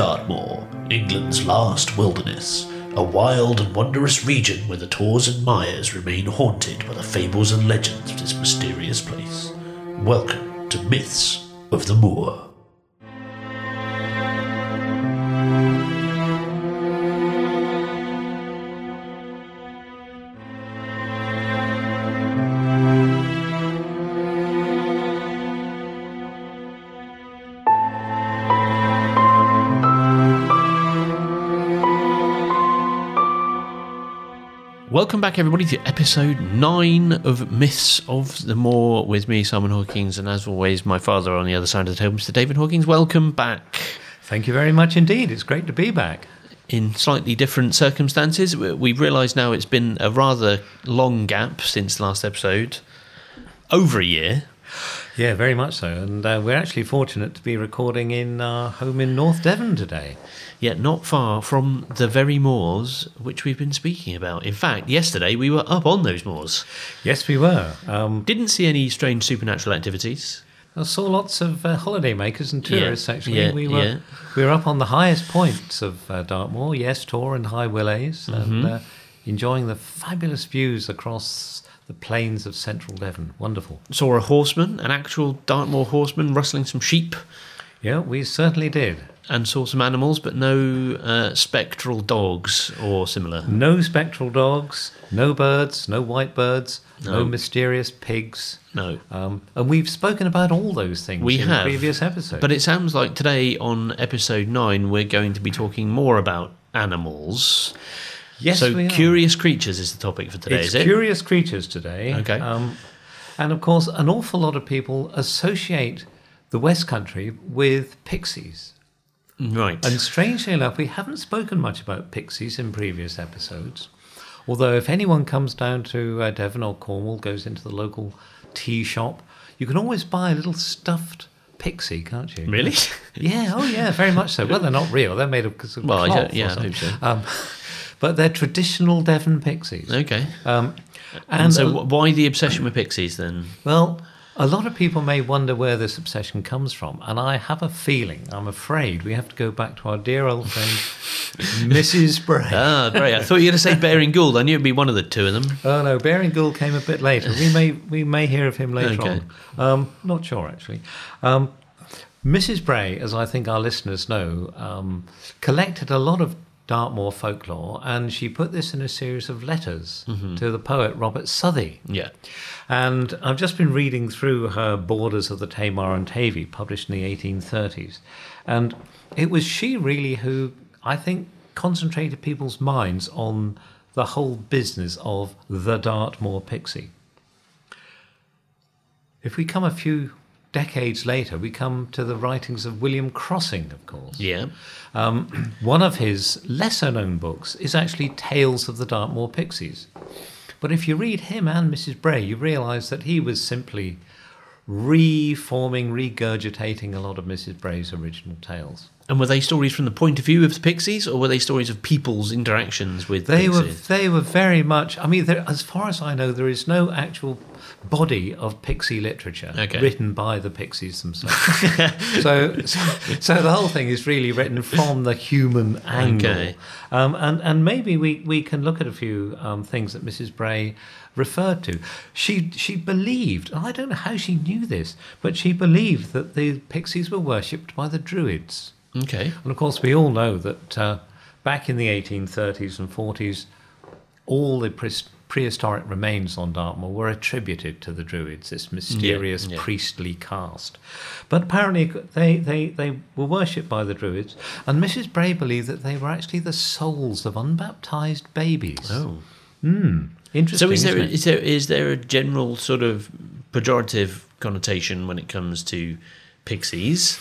Dartmoor, England's last wilderness, a wild and wondrous region where the Tors and mires remain haunted by the fables and legends of this mysterious place. Welcome to Myths of the Moor. Welcome back, everybody, to episode nine of Myths of the Moor with me, Simon Hawkins, and as always, my father on the other side of the table, Mr. David Hawkins. Welcome back. Thank you very much indeed. It's great to be back. In slightly different circumstances, we- we realise now it's been a rather long gap since last episode, over a year. Yeah, very much so. And uh, we're actually fortunate to be recording in our home in North Devon today. Yet not far from the very moors which we've been speaking about. In fact, yesterday we were up on those moors. Yes, we were. Um, Didn't see any strange supernatural activities. I saw lots of uh, holiday makers and Yeah, tourists. Actually, yeah, we were yeah. we were up on the highest points of uh, Dartmoor. Yes, Tor and High Willhays, Mm-hmm. and uh, enjoying the fabulous views across the plains of central Devon. Wonderful. Saw a horseman, an actual Dartmoor horseman, rustling some sheep. Yeah, we certainly did. and saw some animals, but no uh, spectral dogs or similar. No spectral dogs, no birds, no white birds, no, No. mysterious pigs. No. Um, and we've spoken about all those things We in have. previous episodes. But it sounds like today on episode nine, we're going to be talking more about animals. Yes, so, we are. curious creatures is the topic for today, It's is it? curious creatures today. Okay. Um, and of course, an awful lot of people associate the West Country with pixies. right. And strangely enough, we haven't spoken much about pixies in previous episodes. Although, if anyone comes down to uh, Devon or Cornwall, goes into the local tea shop, you can always buy a little stuffed pixie, can't you? really? Yeah, oh yeah, very much so. Well, they're not real; they're made of, of Well, I cloth. yeah, I hope so. Um, but they're traditional Devon pixies. okay. Um, And, and so, why the obsession with pixies then? well, a lot of people may wonder where this obsession comes from, and I have a feeling, I'm afraid, we have to go back to our dear old friend, Mrs. Bray. Ah, great. I thought you were going to say Baring Gould. I knew it'd be one of the two of them. Oh no, Baring Gould came a bit later. We may we may hear of him later Okay. on. Um, not sure actually. Um, Mrs. Bray, as I think our listeners know, um, collected a lot of Dartmoor folklore, and she put this in a series of letters mm-hmm. to the poet Robert Southey. Yeah. And I've just been reading through her Borders of the Tamar and Tavy, published in the 1830s. And it was she really who, I think, concentrated people's minds on the whole business of the Dartmoor pixie. If we come a few decades later, we come to the writings of William Crossing, of course. Yeah. Um, one of his lesser known books is actually Tales of the Dartmoor Pixies. But if you read him and Mrs. Bray, you realise that he was simply reforming, regurgitating a lot of Mrs. Bray's original tales. And were they stories from the point of view of the pixies, or were they stories of people's interactions with They were they were very much. I mean, there, as far as I know, there is no actual body of pixie literature Okay. written by the pixies themselves. so, so, so the whole thing is really written from the human angle. Okay. Um, and and maybe we, we can look at a few um, things that Mrs. Bray referred to. She she believed, and I don't know how she knew this, but she believed that the pixies were worshipped by the Druids. Okay. And of course, we all know that uh, back in the 1830s and 40s, all the pre- prehistoric remains on Dartmoor were attributed to the Druids, this mysterious yeah. priestly caste. But apparently, they, they, they were worshipped by the Druids, and Mrs. Bray believed that they were actually the souls of unbaptized babies. Oh. Hmm. Interesting. So is there is there is there a general sort of pejorative connotation when it comes to pixies,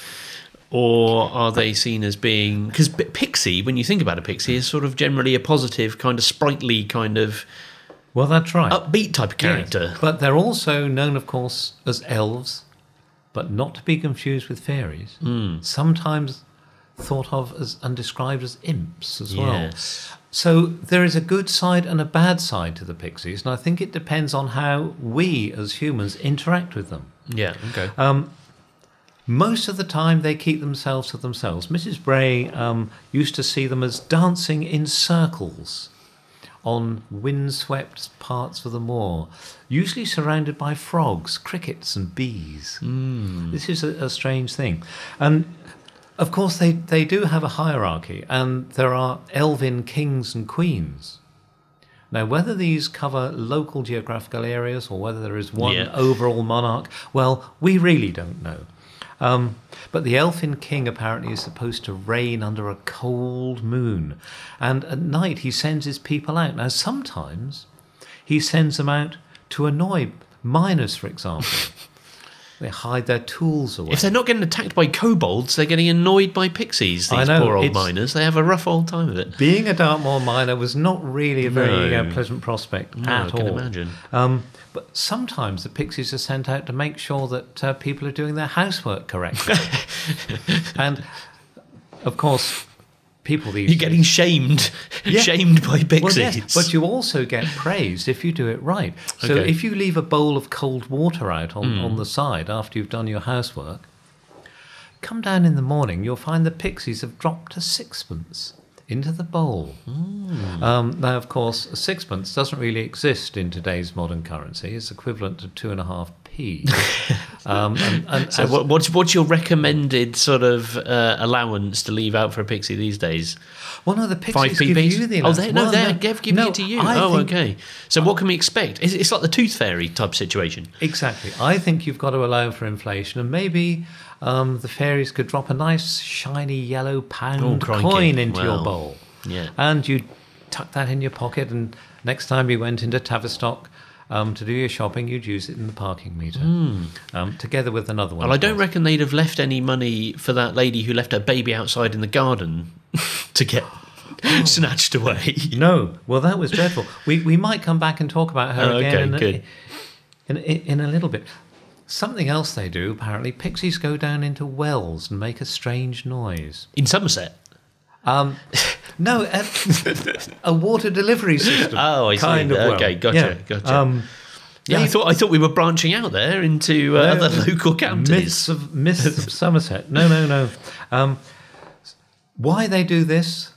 or are they seen as being because pixie when you think about a pixie is sort of generally a positive kind of sprightly kind of Well, that's right. upbeat type of character. Yes. But they're also known, of course, as elves, but not to be confused with fairies. Hmm. Sometimes thought of as and described as imps as well. Yes. So there is a good side and a bad side to the pixies, and I think it depends on how we as humans interact with them. Yeah. Okay. Um, Most of the time, they keep themselves to themselves. Mrs. Bray um, used to see them as dancing in circles on windswept parts of the moor, usually surrounded by frogs, crickets, and bees. Hmm. This is a, a strange thing. And of course, they, they do have a hierarchy, and there are elven kings and queens. Now, whether these cover local geographical areas or whether there is one Yeah. overall monarch, well, we really don't know. Um, but the elfin king apparently is supposed to reign under a cold moon, and at night he sends his people out. Now, sometimes he sends them out to annoy miners, for example. They hide their tools away. If they're not getting attacked by kobolds, they're getting annoyed by pixies. These know, poor old miners. They have a rough old time of it. Being a Dartmoor miner was not really a very No. uh, pleasant prospect No, at I can all. imagine. Um, but sometimes the pixies are sent out to make sure that uh, people are doing their housework correctly. and of course, people these You're getting shamed, Yeah. shamed by well, pixies. yes, but you also get praised if you do it right. So Okay. If you leave a bowl of cold water out on, on the side after you've done your housework, come down in the morning, you'll find the pixies have dropped a sixpence into the bowl. Hmm. Um, now, of course, a sixpence doesn't really exist in today's modern currency. It's equivalent to two and a half p. um, and, and so as- what, what's what's your recommended sort of uh, allowance to leave out for a pixie these days? well, no, the pixies give you the oh, allowance. they, no, Well, they're give, giving no, it to you. I oh, think- okay. So what can we expect? It's, it's like the tooth fairy type situation. Exactly. I think you've got to allow for inflation, and maybe um, the fairies could drop a nice shiny yellow pound Oh, coin into your bowl, Yeah. and you tuck that in your pocket. And next time you went into Tavistock um, to do your shopping, you'd use it in the parking meter, um, together with another one. Well, I don't course. reckon they'd have left any money for that lady who left her baby outside in the garden to get Oh. snatched away. No. Well, that was dreadful. We we might come back and talk about her Oh, again okay, in, a- in in a little bit. Something else they do apparently. Pixies go down into wells and make a strange noise. In Somerset. Um, no, a, a water delivery system. Oh, I see. Kind of well. Okay, gotcha, Yeah. gotcha. Um, Yeah, I thought I thought we were branching out there into uh, No, other local counties. Myths of myths of Somerset. No, no, no. Um, why they do this,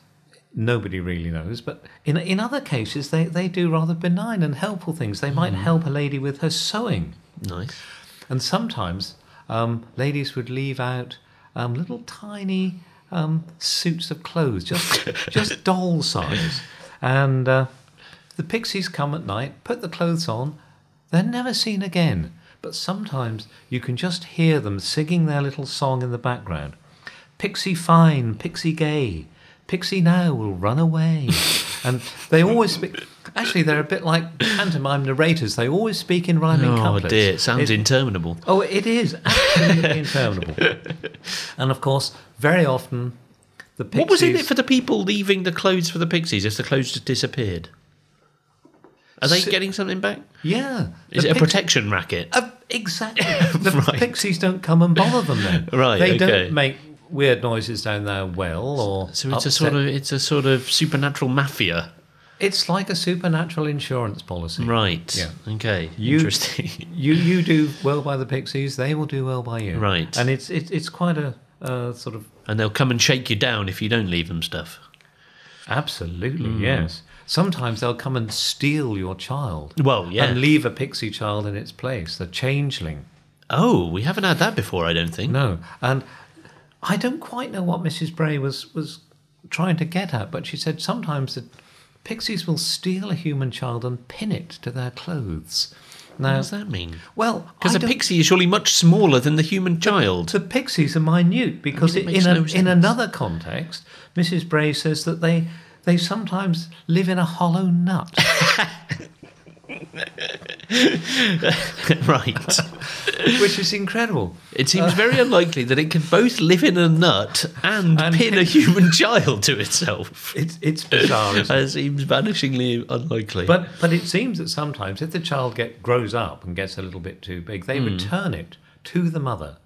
nobody really knows. But in in other cases, they, they do rather benign and helpful things. They might Mm-hmm. help a lady with her sewing, Nice. and sometimes um, ladies would leave out um, little tiny um, suits of clothes, just just doll size, and uh, the pixies come at night, put the clothes on, they're never seen again. But sometimes you can just hear them singing their little song in the background. Pixie fine, pixie gay, pixie now will run away. and they always speak. Actually, they're a bit like pantomime narrators. They always speak in rhyming Oh couplets. dear, it sounds It- interminable. Oh, it is absolutely interminable. And of course, very often the pixies. What was in it for the people leaving the clothes for the pixies if the clothes just disappeared? Are they Si- getting something back? Yeah. Is it a protection racket? Uh, exactly. The Right. pixies don't come and bother them then. Right, They okay. don't make weird noises down there well or. So it's a sort of it's a sort of supernatural mafia, It's like a supernatural insurance policy. right? Yeah. Okay. You- Interesting. You you do well by the pixies, they will do well by you. Right. And it's it's it's quite a uh, sort of and they'll come and shake you down if you don't leave them stuff. absolutely Hmm. yes. Sometimes they'll come and steal your child. Well, yeah. And leave a pixie child in its place, the changeling. Oh, we haven't had that before, I don't think. No, and I don't quite know what Mrs. Bray was was trying to get at, but she said sometimes the pixies will steal a human child and pin it to their clothes. What Now, does that mean? well, Because a don't- pixie is surely much smaller than the human child. the pixies are minute because I mean, in a, no in another context, Mrs. Bray says that they they sometimes live in a hollow nut. right. which is incredible. It seems uh, very unlikely that it can both live in a nut and, And pin a human child to itself. It's it's bizarre, it? That seems vanishingly unlikely. But but it seems that sometimes if the child get grows up and gets a little bit too big, they hmm. return it to the mother.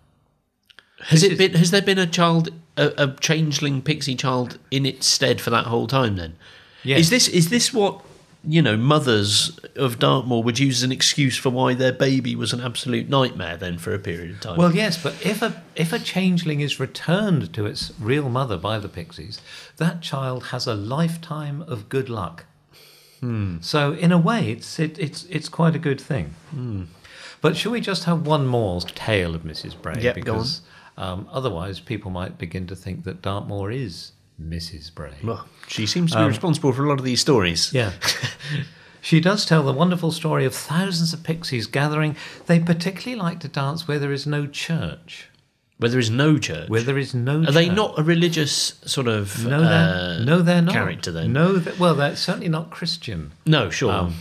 has this it is- been? Has there been a child, a, a changeling pixie child, in its stead for that whole time? Then Yes. is this is this what you know, mothers of Dartmoor would use as an excuse for why their baby was an absolute nightmare then for a period of time. Well, yes, but if a if a changeling is returned to its real mother by the pixies, that child has a lifetime of good luck. Hmm. So, in a way, it's it, it's it's quite a good thing. Hmm. But should we just have one more tale of Mrs. Bray? Yep, because um, otherwise, people might begin to think that Dartmoor is Mrs. Bray. Well, she seems to be responsible for a lot of these stories. Yeah. she does tell the wonderful story of thousands of pixies gathering. They particularly like to dance where there is no church. Where there is no church. Where there is no Are they not a religious sort of No, they're, uh, no, they're not. character then? No, they well, they're certainly not Christian, No, sure. um,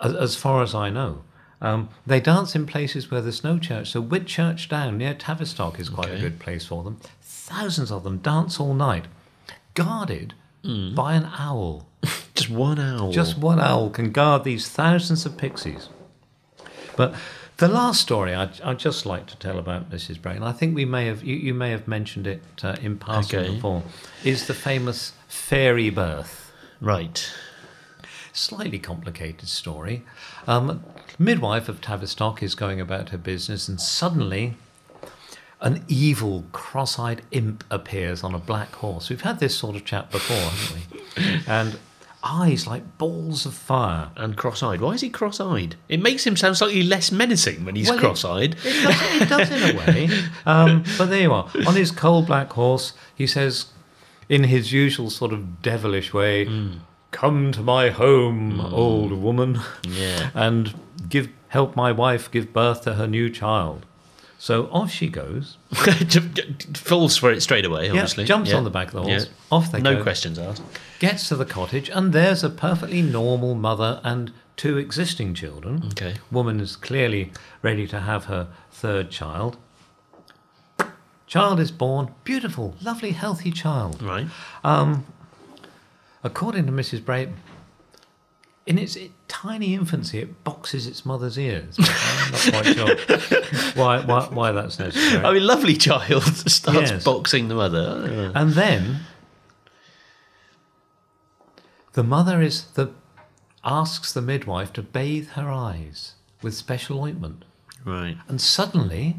as, as far as I know. Um, they dance in places where there's no church. So Whitchurch Down near Tavistock is quite a good place for them. Thousands of them dance all night, guarded Hmm. by an owl. Just one owl. Just one owl can guard these thousands of pixies. But the last story I'd, I'd just like to tell about Mrs. Bray, and I think we may have you, you may have mentioned it uh, in passing Okay. before, is the famous fairy birth. right. Slightly complicated story. Um, midwife of Tavistock is going about her business, and suddenly an evil, cross eyed imp appears on a black horse. We've had this sort of chat before, haven't we? And eyes like balls of fire. And cross-eyed. Why is he cross-eyed? It makes him sound slightly less menacing when he's Well, cross-eyed. It does, it does in a way. Um, but there you are. On his coal black horse, he says, in his usual sort of devilish way, Come to my home, old woman, Yeah. and give help my wife give birth to her new child. So off she goes. Falls for it straight away, Yeah, obviously. jumps Yeah. on the back of the horse. Yeah. Off they no go. No questions asked. Gets to the cottage, and there's a perfectly normal mother and two existing children. Okay. Woman is clearly ready to have her third child. Child is born, beautiful, lovely, healthy child. Right. Um, according to Mrs. Bray, in its tiny infancy, it boxes its mother's ears. I'm not quite sure why, why, why that's necessary. I mean, lovely child starts Yes. boxing the mother. And then the mother is the asks the midwife to bathe her eyes with special ointment. Right. And suddenly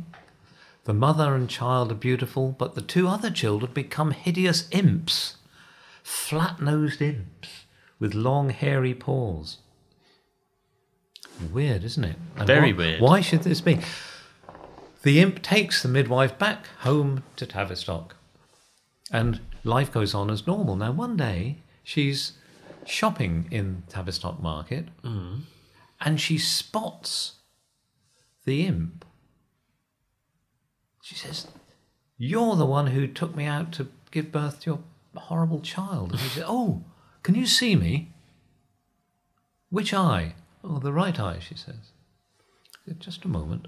the mother and child are beautiful, but the two other children become hideous imps, flat-nosed imps with long hairy paws. Weird, isn't it? And Very why- weird. Why should this be? The imp takes the midwife back home to Tavistock, and life goes on as normal. Now, one day she's shopping in Tavistock Market, mm. and she spots the imp. She says, You're the one who took me out to give birth to your horrible child. And he says, Oh, can you see me? Which eye? Oh, the right eye, she says. Just a moment.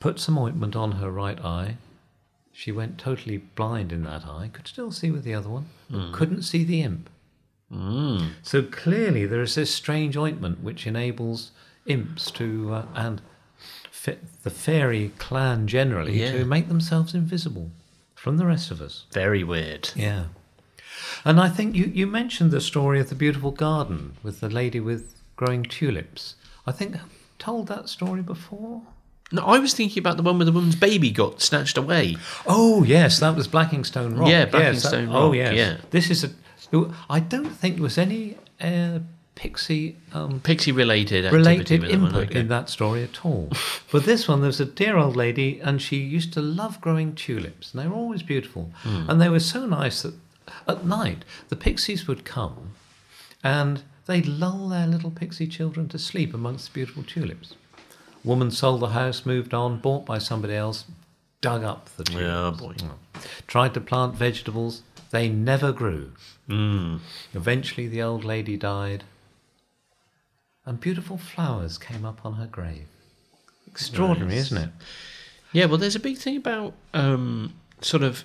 Put some ointment on her right eye. She went totally blind in that eye, could still see with the other one, but couldn't see the imp. So clearly, there is this strange ointment which enables imps to, uh, and fa- the fairy clan generally, Yeah. to make themselves invisible from the rest of us. Very weird. Yeah. And I think you, you mentioned the story of the beautiful garden with the lady with growing tulips. I think I've told that story before. No, I was thinking about the one where the woman's baby got snatched away. Oh yes, that was Blackingstone Rock. Yeah, Yes, that- Blackingstone Oh Rock, yes, yeah. This is a. I don't think there was any uh, pixie um, Pixie related related with that one, input in that story at all. but this one, there's a dear old lady, and she used to love growing tulips, and they were always beautiful. Hmm. And they were so nice that at night the pixies would come, and they'd lull their little pixie children to sleep amongst the beautiful tulips. Woman sold the house, moved on, bought by somebody else, dug up the tulips. Yeah, boy. Tried to plant vegetables, they never grew. Mm. Eventually, the old lady died, and beautiful flowers came up on her grave. Extraordinary, Nice. isn't it? Yeah, well, there's a big thing about um, sort of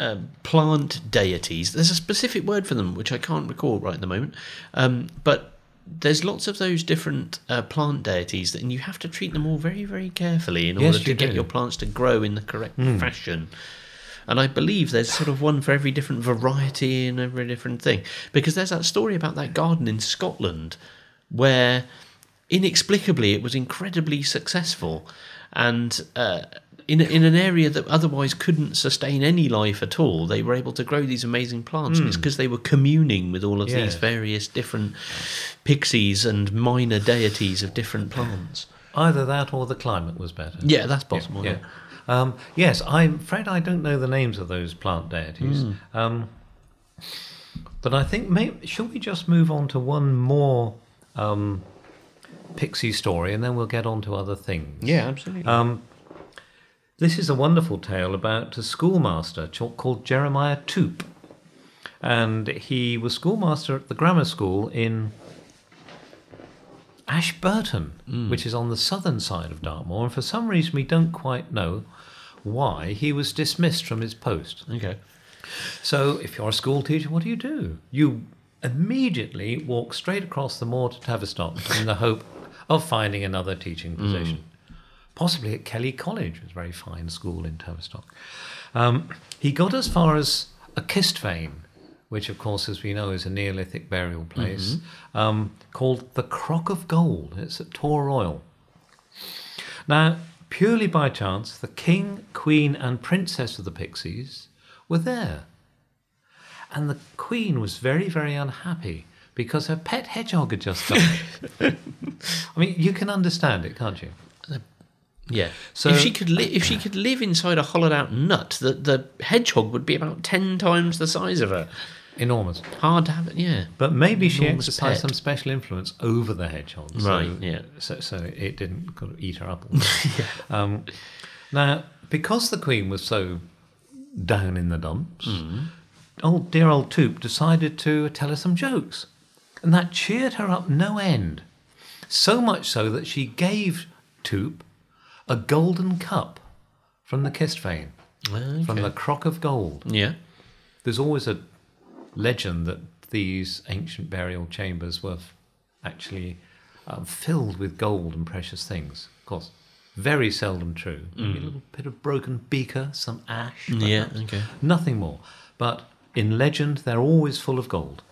um, plant deities. There's a specific word for them, which I can't recall right at the moment. Um, but there's lots of those different uh, plant deities, that, and you have to treat them all very, very carefully in Yes, order to you get do. your plants to grow in the correct fashion. And I believe there's sort of one for every different variety and every different thing. Because there's that story about that garden in Scotland where inexplicably it was incredibly successful. And uh, in, in an area that otherwise couldn't sustain any life at all they were able to grow these amazing plants. And it's because they were communing with all of these various different pixies and minor deities of different plants. Either that or the climate was better. yeah that's possible Yeah. Um, yes, I'm afraid I don't know the names of those plant deities. Um, but I think maybe shall we just move on to one more um, pixie story, and then we'll get on to other things. yeah absolutely Um, this is a wonderful tale about a schoolmaster called Jeremiah Toop. And he was schoolmaster at the grammar school in Ashburton, which is on the southern side of Dartmoor. And for some reason, we don't quite know why he was dismissed from his post. okay So, if you're a school teacher, what do you do? You immediately walk straight across the moor to Tavistock in the hope of finding another teaching position. Possibly at Kelly College, a very fine school in Tavistock. Um, he got as far as a Kistvaen, which, of course, as we know, is a Neolithic burial place, um, called the Crock of Gold. It's at Tor Royal. Now, purely by chance, the king, queen, and princess of the Pixies were there. And the queen was very, very unhappy because her pet hedgehog had just died. I mean, you can understand it, can't you? Yeah. So- if she could li- if she could live inside a hollowed out nut, the the hedgehog would be about ten times the size of her. Enormous. Hard to have it. Yeah. But maybe she Enormous exercised pet. some special influence over the hedgehog. so- Right, yeah. So, so it didn't kind of eat her up. time. um, now, because the queen was so down in the dumps, Mm. Old dear old Toop decided to tell her some jokes. And that cheered her up no end. So much so that she gave Toop a golden cup from the kist Kistvaen, from the crock of gold. Yeah. There's always a legend that these ancient burial chambers were actually um, filled with gold and precious things. Of course, very seldom true. Maybe a little bit of broken beaker, some ash. Yeah. Okay. Nothing more. But in legend, they're always full of gold.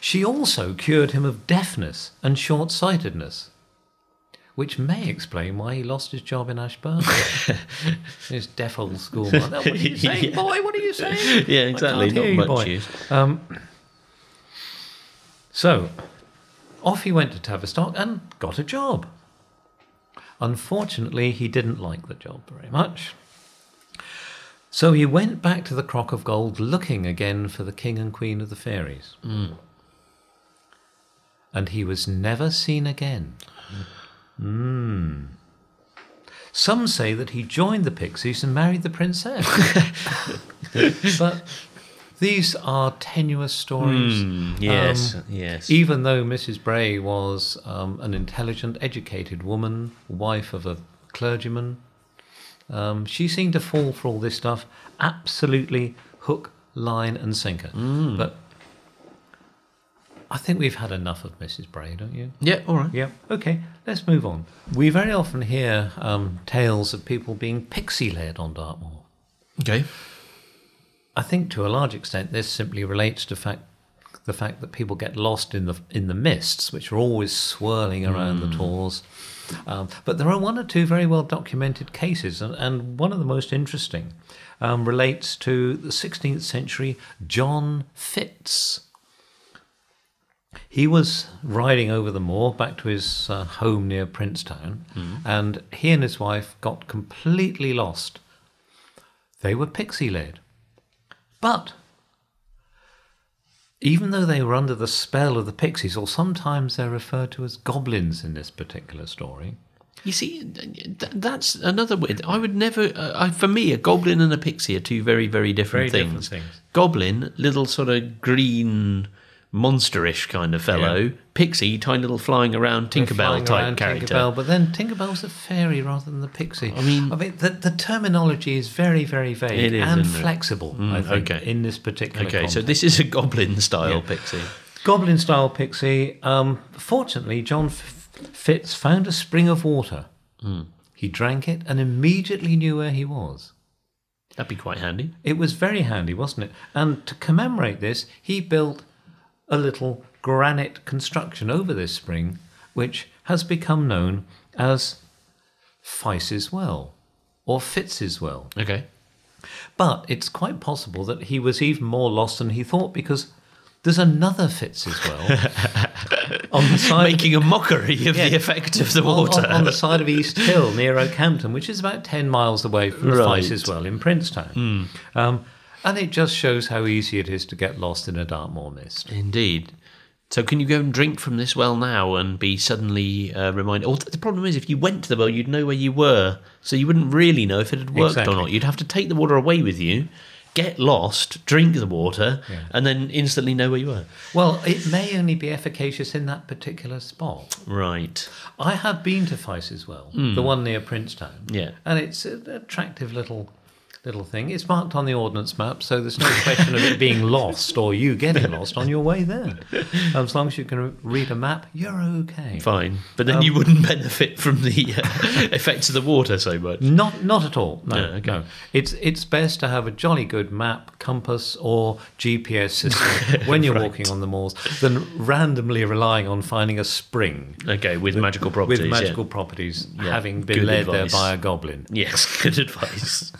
She also cured him of deafness and short sightedness, which may explain why he lost his job in Ashburn. his deaf old schoolmaster. What are you saying, Yeah. boy? What are you saying? Yeah. Exactly. Not you, much boy. use. Um, so, off he went to Tavistock and got a job. Unfortunately, he didn't like the job very much. So he went back to the Crock of Gold looking again for the King and Queen of the Fairies. And he was never seen again. Mm. Some say that he joined the Pixies and married the princess. but these are tenuous stories. Yes. Um, yes. even though Mrs. Bray was um, an intelligent, educated woman, wife of a clergyman, um, she seemed to fall for all this stuff absolutely hook, line, and sinker. But I think we've had enough of Mrs. Bray, don't you? yeah. All right. Yeah. Okay, let's move on. We very often hear um, tales of people being pixie led on Dartmoor. Okay. I think to a large extent this simply relates to fact the fact that people get lost in the in the mists, which are always swirling around the tors. Um, but there are one or two very well documented cases, and, and one of the most interesting um, relates to the 16th century John Fitz. He was riding over the moor back to his uh, home near Princetown, and he and his wife got completely lost. They were pixie led. But even though they were under the spell of the pixies, or sometimes they're referred to as goblins in this particular story, You see, th- that's another weird. I would never. Uh, I, for me, a goblin and a pixie are two very, very different Very things. different things. Goblin, little sort of green, monsterish kind of fellow. Yeah. Pixie, tiny little flying around Tinkerbell flying type around character. Tinkerbell, but then Tinkerbell's a fairy rather than the pixie. I mean- I mean, the, the terminology is very, very vague is, and flexible. I Mm, think okay. in this particular. Okay, so this is a goblin style Yeah. pixie. goblin style pixie. Um, fortunately, John F- Fitz found a spring of water. Hmm. He drank it and immediately knew where he was. That'd be quite handy. It was very handy, wasn't it? And to commemorate this, he built a little granite construction over this spring, which has become known as Fice's Well or Fitz's Well. Okay. But it's quite possible that he was even more lost than he thought because there's another Fitz's Well on the side Making a mockery of Yeah. the effect of the water. on, on the side of East Hill near Okehampton, which is about 10 miles away from the Right. As well in Princetown. Um, and it just shows how easy it is to get lost in a Dartmoor mist. Indeed. So can you go and drink from this well now and be suddenly uh, reminded? Or the problem is, if you went to the well, you'd know where you were, so you wouldn't really know if it had worked Exactly. or not. You'd have to take the water away with you, get lost, drink the water, Yeah. and then instantly know where you were. Well, it may only be efficacious in that particular spot. Right. I have been to Fice's Well, the one near Princetown. Yeah. And it's an attractive little little thing. It's marked on the ordnance map, so there's no question of it being lost or you getting lost on your way there. As long as you can read a map, you're okay. Fine. But then Um, you wouldn't benefit from the uh, effects of the water so much. Not, not at all. No, Yeah, okay. no. It's it's best to have a jolly good map, compass, or GPS system when you're Right. walking on the moors than randomly relying on finding a spring Okay, with magical properties. with yeah. magical properties, Yeah, having been good led advice. there by a goblin. Yes, good advice.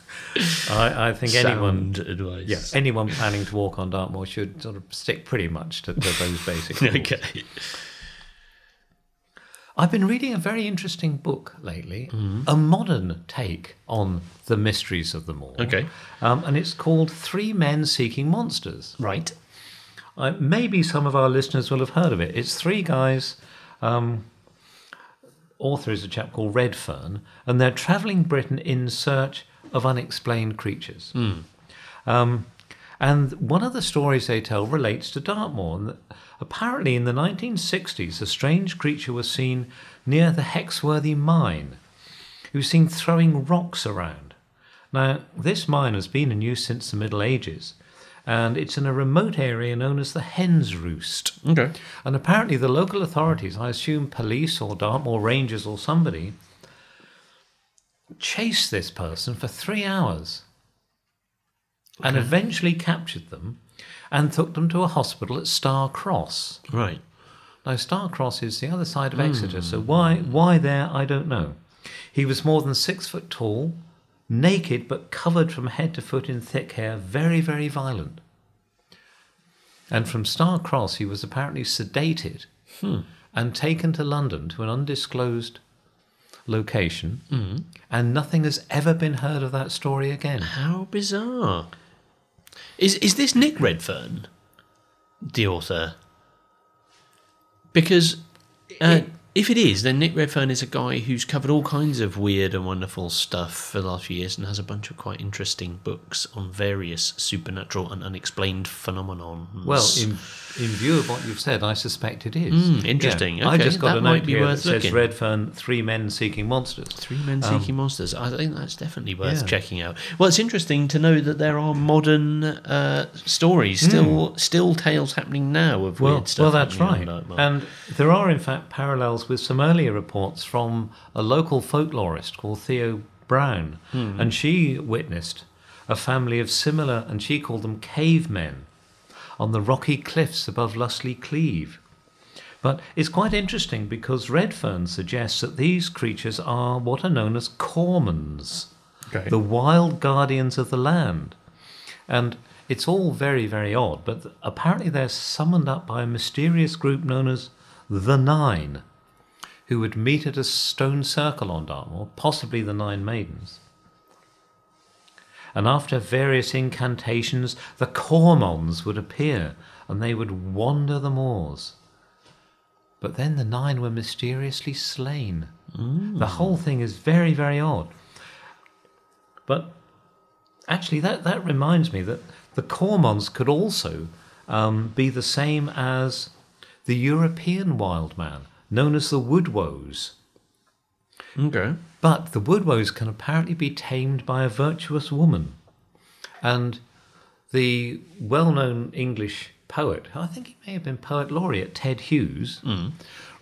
I, I think anyone, advice. yeah, anyone planning to walk on Dartmoor should sort of stick pretty much to, to those basics. okay. I've been reading a very interesting book lately, a modern take on the mysteries of the moor. Okay. um, and it's called Three Men Seeking Monsters. Right. Uh, maybe some of our listeners will have heard of it. It's three guys. Um, author is a chap called Redfern, and they're travelling Britain in search of unexplained creatures. Um, and one of the stories they tell relates to Dartmoor. And apparently, in the 1960s, a strange creature was seen near the Hexworthy mine. He was seen throwing rocks around. Now, this mine has been in use since the Middle Ages, and it's in a remote area known as the Hen's Roost. Okay. And apparently, the local authorities, I assume police or Dartmoor Rangers or somebody, chased this person for three hours and eventually captured them and took them to a hospital at Star Cross. Right. Now, Star Cross is the other side of Exeter, hmm. so why, why there, I don't know. He was more than six foot tall, naked but covered from head to foot in thick hair, very, very violent. And from Star Cross, he was apparently sedated hmm. and taken to London to an undisclosed location, and nothing has ever been heard of that story again. How bizarre. Is is this Nick Redfern, the author? Because uh, if it is, then Nick Redfern is a guy who's covered all kinds of weird and wonderful stuff for the last few years and has a bunch of quite interesting books on various supernatural and unexplained phenomenon. Well, in, in view of what you've said, I suspect it is. Mm, interesting. I Okay, just got that a note here that says looking. Redfern, three men seeking monsters. Three Men Seeking Monsters. I think that's definitely worth Yeah. checking out. Well, it's interesting to know that there are modern uh, stories, still still tales happening now of Well, weird stuff. well, that's right. And there are, in fact, parallels with some earlier reports from a local folklorist called Theo Brown. Hmm. And she witnessed a family of similar, and she called them cavemen, on the rocky cliffs above Lustleigh Cleave. But it's quite interesting because Redfern suggests that these creatures are what are known as cormons, Okay. the wild guardians of the land. And it's all very, very odd, but apparently they're summoned up by a mysterious group known as the Nine, who would meet at a stone circle on Dartmoor, possibly the Nine Maidens. And after various incantations, the Cormons would appear and they would wander the moors. But then the nine were mysteriously slain. The whole thing is very, very odd. But actually, that, that reminds me that the Cormons could also um, be the same as the European wild man, known as the Woodwoes. okay. But the Woodwoes can apparently be tamed by a virtuous woman. And the well known English poet, I think he may have been poet laureate, Ted Hughes, mm.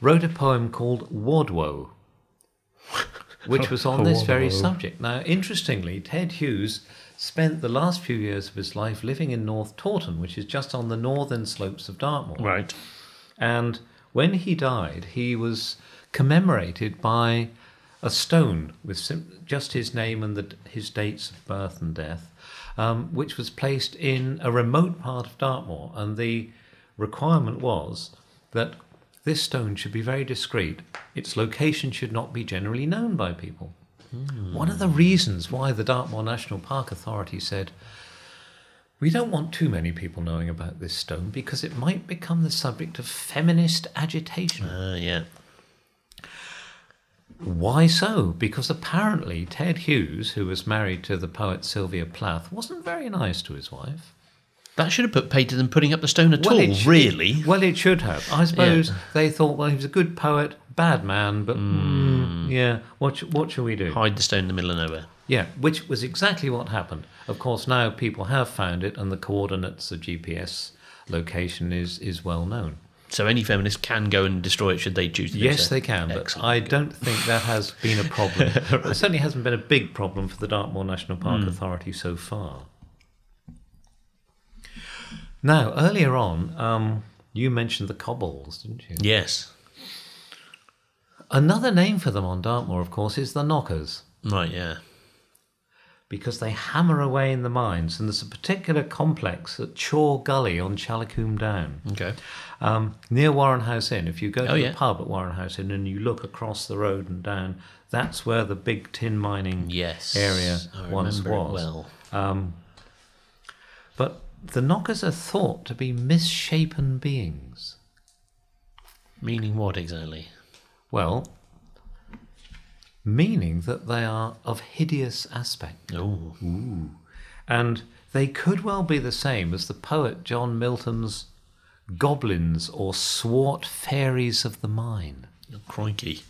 wrote a poem called Wodwo, which was on this very subject. Now, interestingly, Ted Hughes spent the last few years of his life living in North Tawton, which is just on the northern slopes of Dartmoor. Right. And when he died, he was commemorated by a stone with just his name and the, his dates of birth and death, um, which was placed in a remote part of Dartmoor. And the requirement was that this stone should be very discreet. Its location should not be generally known by people. One of the reasons why the Dartmoor National Park Authority said, we don't want too many people knowing about this stone because it might become the subject of feminist agitation. Uh, yeah. Why so? Because apparently Ted Hughes, who was married to the poet Sylvia Plath, wasn't very nice to his wife. That should have put paid to them putting up the stone at all, it sh- really. Well, it should have. I suppose they thought, well, he was a good poet, bad man, but mm, yeah, what, sh- what shall we do? Hide the stone in the middle of nowhere. Yeah, which was exactly what happened. Of course, now people have found it, and the coordinates of GPS location is, is well known. So any feminist can go and destroy it should they choose to Yes, they can, but I don't think that has been a problem. It certainly hasn't been a big problem for the Dartmoor National Park Hmm. Authority so far. Now, earlier on, um, you mentioned the kobolds, didn't you? Yes. Another name for them on Dartmoor, of course, is the knockers. Right, yeah. Because they hammer away in the mines. And there's a particular complex at Chaw Gully on Challacombe Down, Okay. um, near Warren House Inn. If you go to Oh, the yeah. pub at Warren House Inn and you look across the road and down, that's where the big tin mining Yes. area I once was. well. Um, but the knockers are thought to be misshapen beings. Meaning what exactly? Well, meaning that they are of hideous aspect. Oh. And they could well be the same as the poet John Milton's goblins or swart fairies of the mine. oh crikey.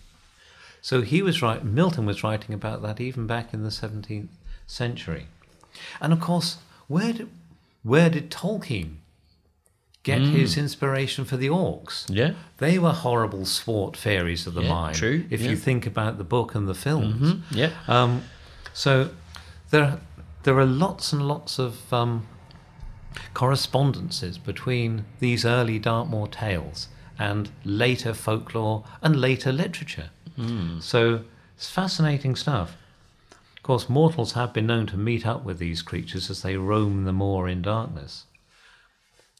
So he was right, Milton was writing about that even back in the 17th century. And of course, where did, where did Tolkien get his inspiration for the orcs? Yeah. They were horrible swart fairies of the Yeah, mine. true, If yeah. you think about the book and the films. Yeah. Um, so there, there are lots and lots of um, correspondences between these early Dartmoor tales and later folklore and later literature. So it's fascinating stuff. Of course, mortals have been known to meet up with these creatures as they roam the moor in darkness.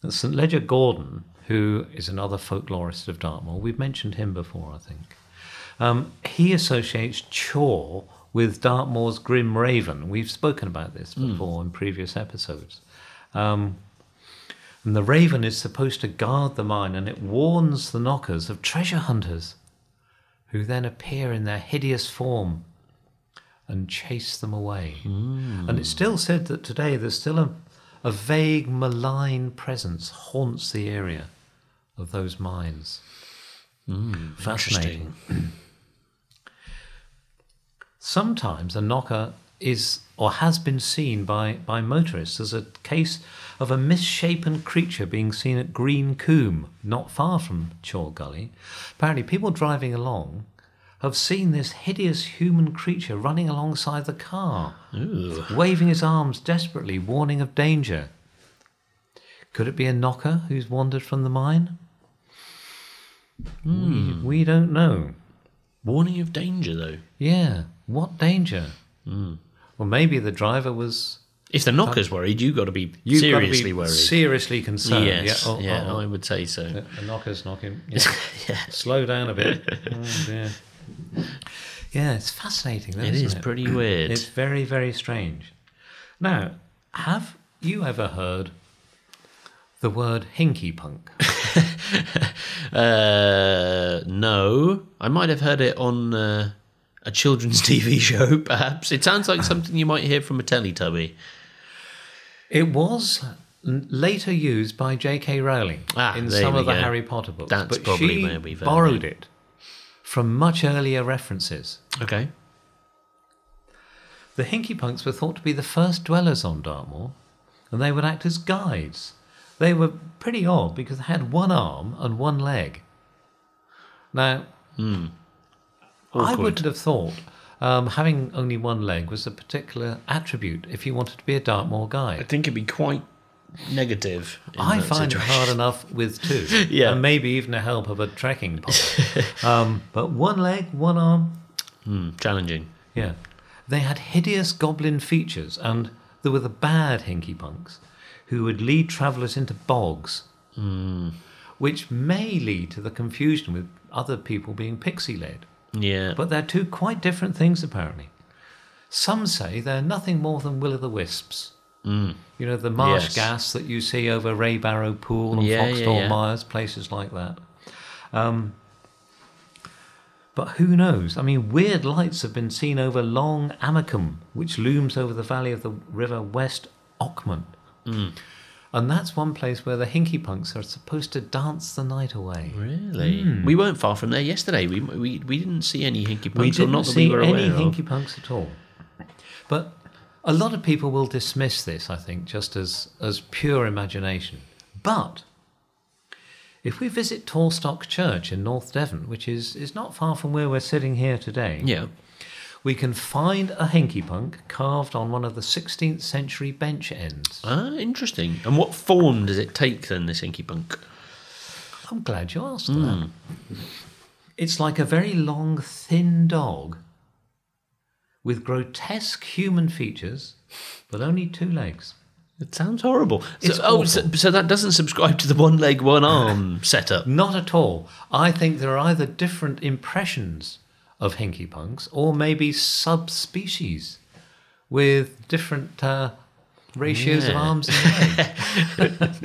And St. Leger Gordon, who is another folklorist of Dartmoor, we've mentioned him before, I think. Um, he associates Chaw with Dartmoor's Grim Raven. We've spoken about this before in previous episodes. Um, and the raven is supposed to guard the mine and it warns the knockers of treasure hunters who then appear in their hideous form and chase them away. And it's still said that today there's still a, a vague malign presence haunts the area of those mines. Hmm, Fascinating. Sometimes a knocker is or has been seen by, by motorists as a case of a misshapen creature being seen at Green Coombe, not far from Chaw Gully. Apparently, people driving along have seen this hideous human creature running alongside the car, waving his arms desperately, warning of danger. Could it be a knocker who's wandered from the mine? We, hmm. we don't know. Warning of danger, though. Yeah, what danger? Hmm. Well, maybe the driver was If the knocker's worried, you've got to be got to seriously be worried. seriously concerned. yes. Yeah, oh, yeah, oh, oh. I would say so. The, knocker's knocking. Yeah. yeah. Slow down a bit. Oh, dear. Yeah, it's fascinating. Though, It is it? pretty weird. It's very, very strange. Now, have you ever heard the word hinky punk? Uh, no, I might have heard it on uh, a children's TV show. Perhaps it sounds like something you might hear from a Teletubby. It was later used by J.K. Rowling Ah, in some we of the. Harry Potter books. That's but probably she where heard borrowed it from much earlier references. Okay. The Hinky Punks were thought to be the first dwellers on Dartmoor, and they would act as guides. They were pretty odd because they had one arm and one leg. Now, I Hmm. Wouldn't have thought um, having only one leg was a particular attribute if you wanted to be a Dartmoor guide. I think it'd be quite negative. I find it situation. hard enough with two, Yeah. and maybe even the help of a trekking pole. um, but one leg, one arm, Hmm, challenging. yeah. They had hideous goblin features, and there were the bad hinky punks who would lead travellers into bogs, which may lead to the confusion with other people being pixie led. Yeah. But they're two quite different things, apparently. Some say they're nothing more than will o' the wisps. You know, the marsh Yes. gas that you see over Ray Barrow Pool and Yeah, yeah. Myers, places like that. Um, but who knows? I mean, weird lights have been seen over Long Amicombe, which looms over the valley of the river West Okement. Hmm. And that's one place where the hinky punks are supposed to dance the night away. Really? We weren't far from there yesterday. We we, we didn't see any hinky punks, we didn't see we were any hinky punks at all. But a lot of people will dismiss this, I think, just as, as pure imagination. But if we visit Tallstock Church in North Devon, which is, is not far from where we're sitting here today, Yeah. we can find a hinky punk carved on one of the 16th century bench ends. Ah, interesting. And what form does it take then, this hinky punk? I'm glad you asked that. It's like a very long, thin dog with grotesque human features, but only two legs. It sounds horrible. So, It's oh, so, so that doesn't subscribe to the one leg, one arm setup. Not at all. I think there are either different impressions of hinky punks or maybe subspecies with different uh, ratios of arms and legs.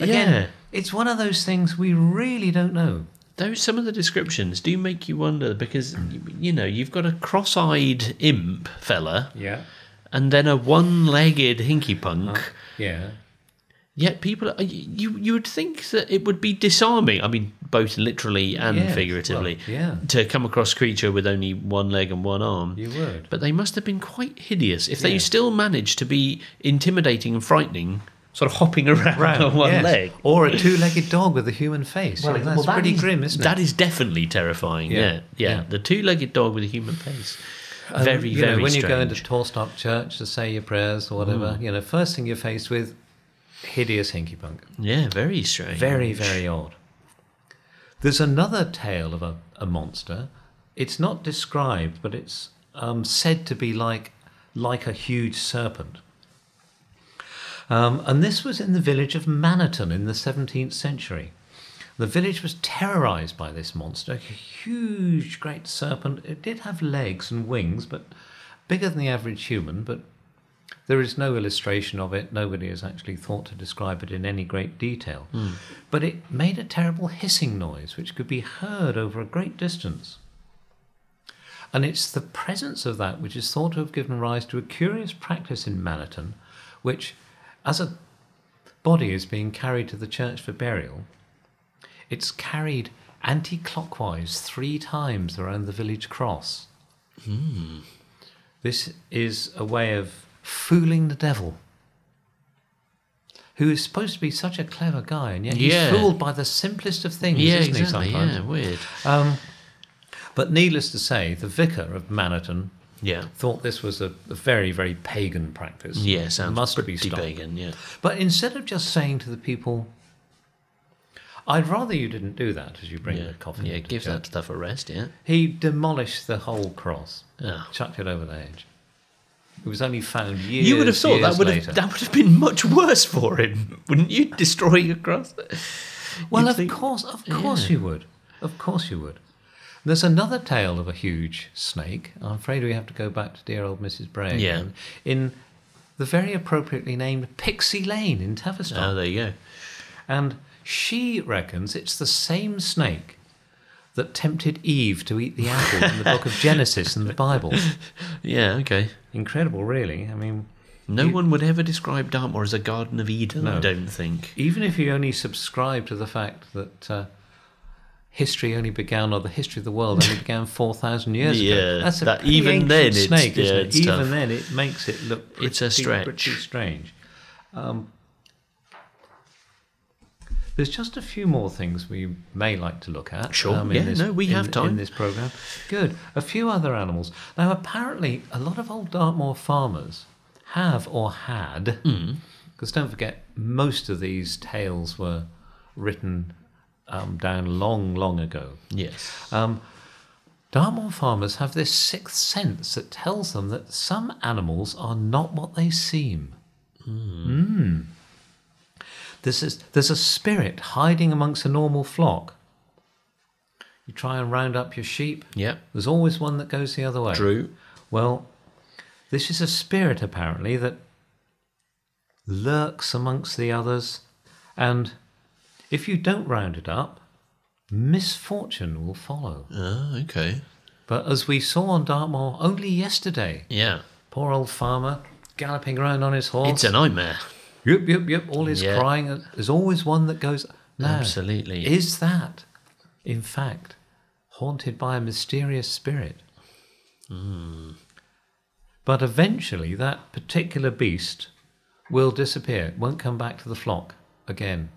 Again, Yeah. it's one of those things we really don't know. Those some of the descriptions do make you wonder because you, know you've got a cross-eyed imp fella Yeah. and then a one-legged hinky punk. Uh-huh. Yeah. Yet people, uh, you you would think that it would be disarming. I mean, both literally and Yes, figuratively, well, yeah. to come across a creature with only one leg and one arm. You would. But they must have been quite hideous if they still managed to be intimidating and frightening, sort of hopping around on one yes. leg. Or a two-legged dog with a human face. Know, that's that pretty is- grim, isn't That it? is definitely terrifying. Yeah, Yeah, yeah. yeah. The two-legged dog with a human face. Um, Very, you very know, when strange. you go into Tallstock Church to say your prayers or whatever, you know, first thing you're faced with, hideous hinky punk. yeah, very strange. Very, very odd. There's another tale of a, a monster. It's not described, but it's um, said to be like like a huge serpent. Um, and this was in the village of Manaton in the 17th century. The village was terrorized by this monster, a huge, great serpent. It did have legs and wings, but bigger than the average human, but there is no illustration of it. Nobody has actually thought to describe it in any great detail. But it made a terrible hissing noise which could be heard over a great distance. And it's the presence of that which is thought to have given rise to a curious practice in Manaton, which, as a body is being carried to the church for burial, it's carried anti clockwise three times around the village cross. This is a way of fooling the devil, who is supposed to be such a clever guy, and yet he's Yeah. fooled by the simplest of things, Yeah, isn't exactly. he? Sometimes. Yeah, weird. Um, but needless to say, the vicar of Manaton Yeah. thought this was a, a very, very pagan practice. Yeah, sounds must be stopped. pagan. Yeah. But instead of just saying to the people, "I'd rather you didn't do that," as you bring Yeah, the coffin, yeah. Give that stuff a rest. Yeah. He demolished the whole cross, Oh. chucked it over the edge. It was only found years. You would have thought that would have that would have been much worse for him, wouldn't you? Destroying a cross. Well, You'd of think- course, of course Yeah. you would. Of course you would. There's another tale of a huge snake. I'm afraid we have to go back to dear old Mrs. Bray Yeah. again. In the very appropriately named Pixie Lane in Tavistock. Oh, there you go. And she reckons it's the same snake that tempted Eve to eat the apple in the book of Genesis in the Bible. Yeah. Okay. Incredible, really. I mean, No You- one would ever describe Dartmoor as a Garden of Eden. I No. don't think. even if you only subscribe to the fact that uh, history only began, or the history of the world only began 4,000 years Yeah, ago, that's a that- even ancient then it's- snake, isn't yeah, it? Even tough. then, it makes it look pretty, It's a stretch. pretty strange. Um, There's just a few more things we may like to look at. Sure. in Yeah, this- no, we in- have time. in this program. Good. A few other animals. Now, apparently, a lot of old Dartmoor farmers have or had, Hmm. because don't forget, most of these tales were written um, down long, long ago. Yes. Um, Dartmoor farmers have this sixth sense that tells them that some animals are not what they seem. Mm. This is, there's a spirit hiding amongst a normal flock. You try and round up your sheep, yeah. there's always one that goes the other way. True. Well, this is a spirit apparently that lurks amongst the others, and if you don't round it up, misfortune will follow. Ah, okay. But as we saw on Dartmoor only yesterday, Yeah. poor old farmer galloping around on his horse. It's a nightmare. Yep, yep, yep. All his Yeah. crying. There's always one that goes. No. Absolutely. Is that, in fact, haunted by a mysterious spirit? Hmm. But eventually, that particular beast will disappear. It won't come back to the flock again.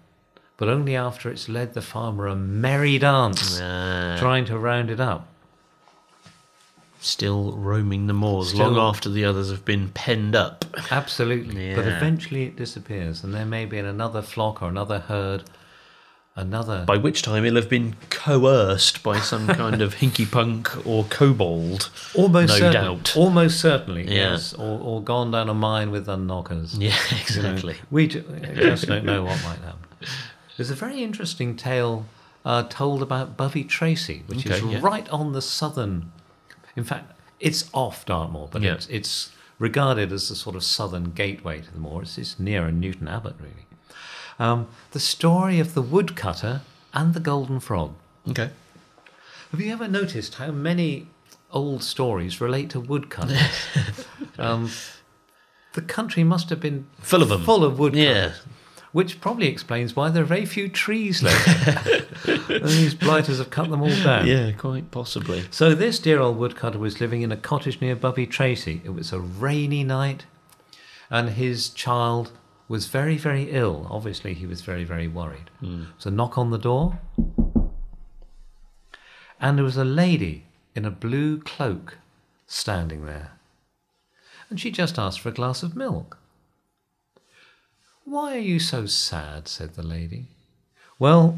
But only after it's led the farmer a merry dance, Ah, trying to round it up. still roaming the moors Still- long after the others have been penned up. Absolutely. But eventually it disappears, and there may be another flock or another herd, another. By which time it'll have been coerced by some kind of hinky punk or kobold. almost no certainly, doubt. Almost certainly, Yeah. yes. Or, or gone down a mine with the knockers. Yeah, You know, exactly. we just don't know what might happen. There's a very interesting tale uh, told about Bovey Tracey, which is yeah. right on the southern. In fact, it's off Dartmoor, but Yeah. it's, it's regarded as the sort of southern gateway to the moor. It's, it's nearer Newton Abbot, really. Um, the story of the woodcutter and the golden frog. Okay. Have you ever noticed how many old stories relate to woodcutters? um, the country must have been Full of 'em. Full of woodcutters. Yeah. Which probably explains why there are very few trees left. these blighters have cut them all down. Yeah, quite possibly. So this dear old woodcutter was living in a cottage near Bovey Tracey. It was a rainy night, and his child was very, very ill. Obviously, he was very, very worried. Hmm. So knock on the door, and there was a lady in a blue cloak standing there, and she just asked for a glass of milk. Why are you so sad? said the lady. Well,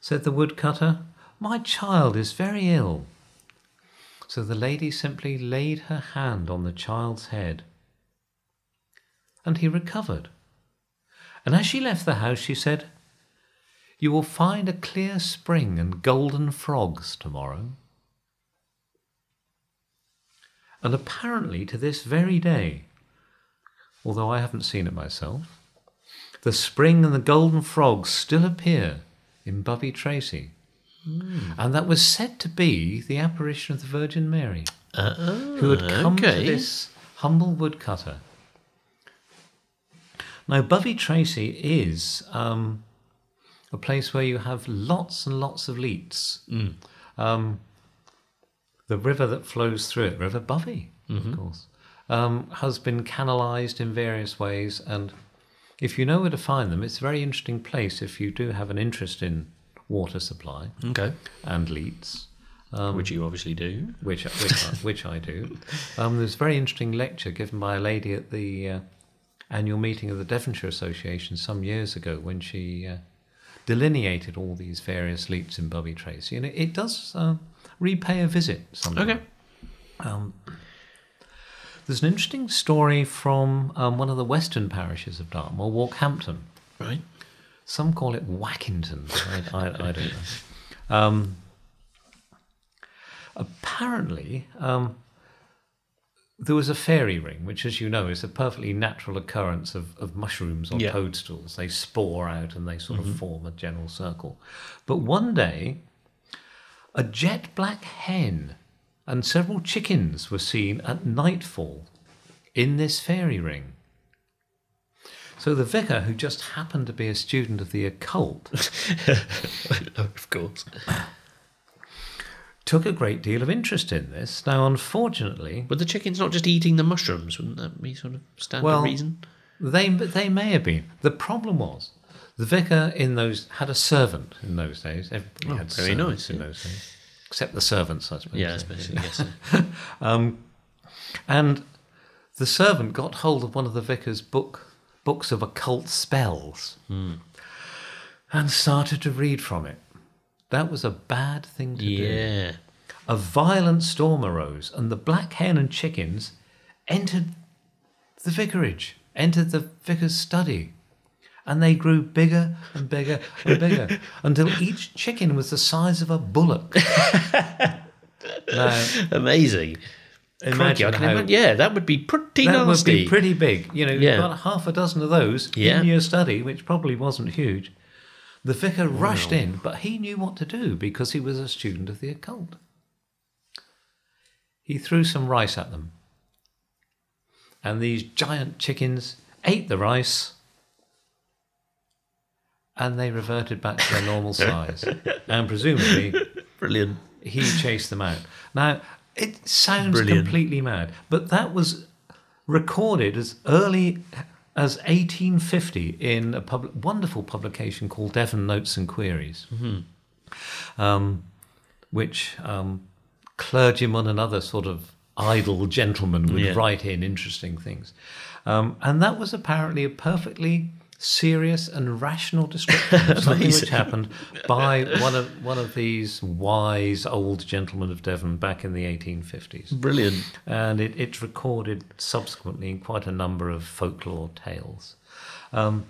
said the woodcutter, my child is very ill. So the lady simply laid her hand on the child's head, and he recovered. And as she left the house, she said, You will find a clear spring and golden frogs tomorrow. And apparently, to this very day, although I haven't seen it myself, the spring and the golden frogs still appear in Bovey Tracey. And that was said to be the apparition of the Virgin Mary, who had come okay. to this humble woodcutter. Now, Bovey Tracey is um, a place where you have lots and lots of leats. Um, the river that flows through it, River Bovey, of course, um, has been canalised in various ways. And if you know where to find them, it's a very interesting place if you do have an interest in water supply Okay. and leats. Which you obviously do. which which I, which I do. Um, there's a very interesting lecture given by a lady at the uh, annual meeting of the Devonshire Association some years ago when she uh, delineated all these various leats in Bovey Tracey, and it, it does uh, repay a visit. Sometimes. Okay. Um, there's an interesting story from um, one of the western parishes of Dartmoor, Walkhampton. Right. Some call it Wackington. I, I, I don't know. Um, apparently, um, there was a fairy ring, which, as you know, is a perfectly natural occurrence of, of mushrooms or Yeah. toadstools. They spore out and they sort of form a general circle. But one day, a jet black hen and several chickens were seen at nightfall in this fairy ring. So the vicar, who just happened to be a student of the occult, of course. took a great deal of interest in this. Now, unfortunately, But the chicken's not just eating the mushrooms. Wouldn't that be sort of standard Well, reason? they they may have been. The problem was The vicar in those had a servant in those days. Everybody Oh, had very nice, in yeah. those days, except the servants, I suppose. Yeah, especially yes. sir. And the servant got hold of one of the vicar's book books of occult spells hmm. and started to read from it. That was a bad thing to do. yeah. A violent storm arose, and the black hen and chickens entered the vicarage, entered the vicar's study. And they grew bigger and bigger and bigger until each chicken was the size of a bullock. now, Amazing. imagine Crikey, how imagine- yeah, that would be pretty that would nasty. be pretty big. You know, Yeah. you've got half a dozen of those Yeah. in your study, which probably wasn't huge. The vicar rushed in, but he knew what to do because he was a student of the occult. He threw some rice at them. And these giant chickens ate the rice and they reverted back to their normal size. and presumably, Brilliant. he chased them out. Now, it sounds Brilliant. completely mad, but that was recorded as early as 1850 in a pub- wonderful publication called Devon Notes and Queries, um, which um, clergymen and other sort of idle gentlemen would Yeah. write in interesting things. Um, and that was apparently a perfectly serious and rational description of something which happened by one of one of these wise old gentlemen of Devon back in the 1850s. Brilliant. And it, it's recorded subsequently in quite a number of folklore tales. Um,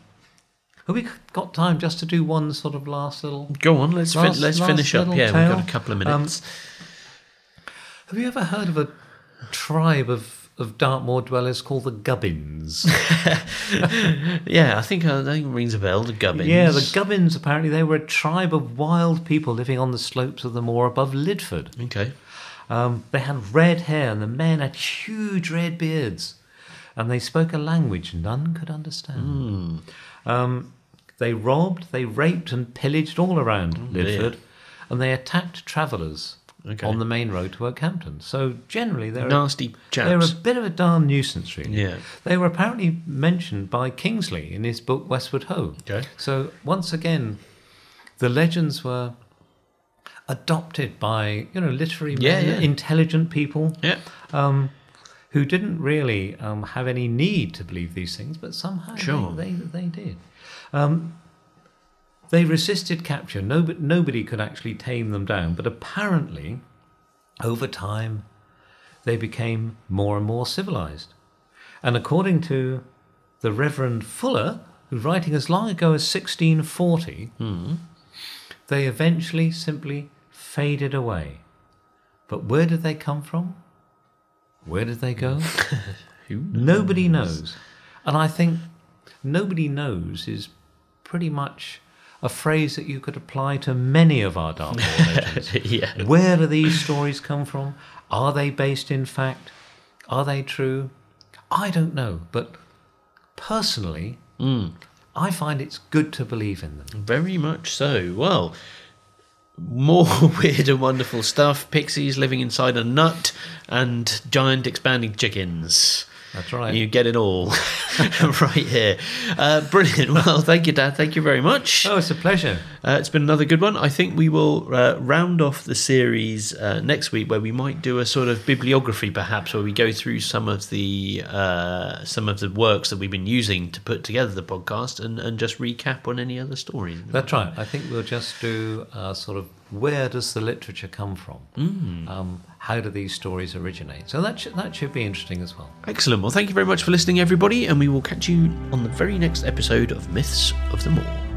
have we got time just to do one sort of last little Go on, let's fin- let's finish up. Yeah, we've got a couple of Um, minutes. Have you ever heard of a tribe of, of Dartmoor dwellers called the Gubbins? yeah, I think uh, that rings a bell. The Gubbins. yeah, the Gubbins apparently they were a tribe of wild people living on the slopes of the moor above Lydford. Okay. Um, they had red hair, and the men had huge red beards, and they spoke a language none could understand. Um, they robbed, they raped, and pillaged all around dear. Lydford, and they attacked travellers Okay. on the main road to Okehampton. So generally, they're Nasty they're a bit of a darn nuisance, really. Yeah. They were apparently mentioned by Kingsley in his book Westward Ho. Okay. So once again, the legends were adopted by you know literary Yeah, men, yeah. intelligent people Yeah. um, who didn't really um, have any need to believe these things, but somehow Sure. they, they, they did. Um, they resisted capture. Nobody, nobody could actually tame them down, but apparently, over time, they became more and more civilized. And according to the Reverend Fuller, who's writing as long ago as 1640, hmm. they eventually simply faded away. But where did they come from? Where did they go? Nobody knows. And I think nobody knows is pretty much a phrase that you could apply to many of our Dartmoor legends. yeah. Where do these stories come from? Are they based in fact? Are they true? I don't know, but personally, hmm. I find it's good to believe in them. Very much so. Well, more weird and wonderful stuff. Pixies living inside a nut and giant expanding chickens. That's right. You get it all right here. Uh, brilliant. Well, thank you, Dad. Thank you very much. Oh, it's a pleasure. Uh, it's been another good one. I think we will uh, round off the series uh, next week, where we might do a sort of bibliography, perhaps, where we go through some of the uh, some of the works that we've been using to put together the podcast, and, and just recap on any other stories. That's right. I think we'll just do sort of where does the literature come from? Um, how do these stories originate? So that should, that should be interesting as well. Excellent. Well, thank you very much for listening, everybody, and we will catch you on the very next episode of Myths of the Moor.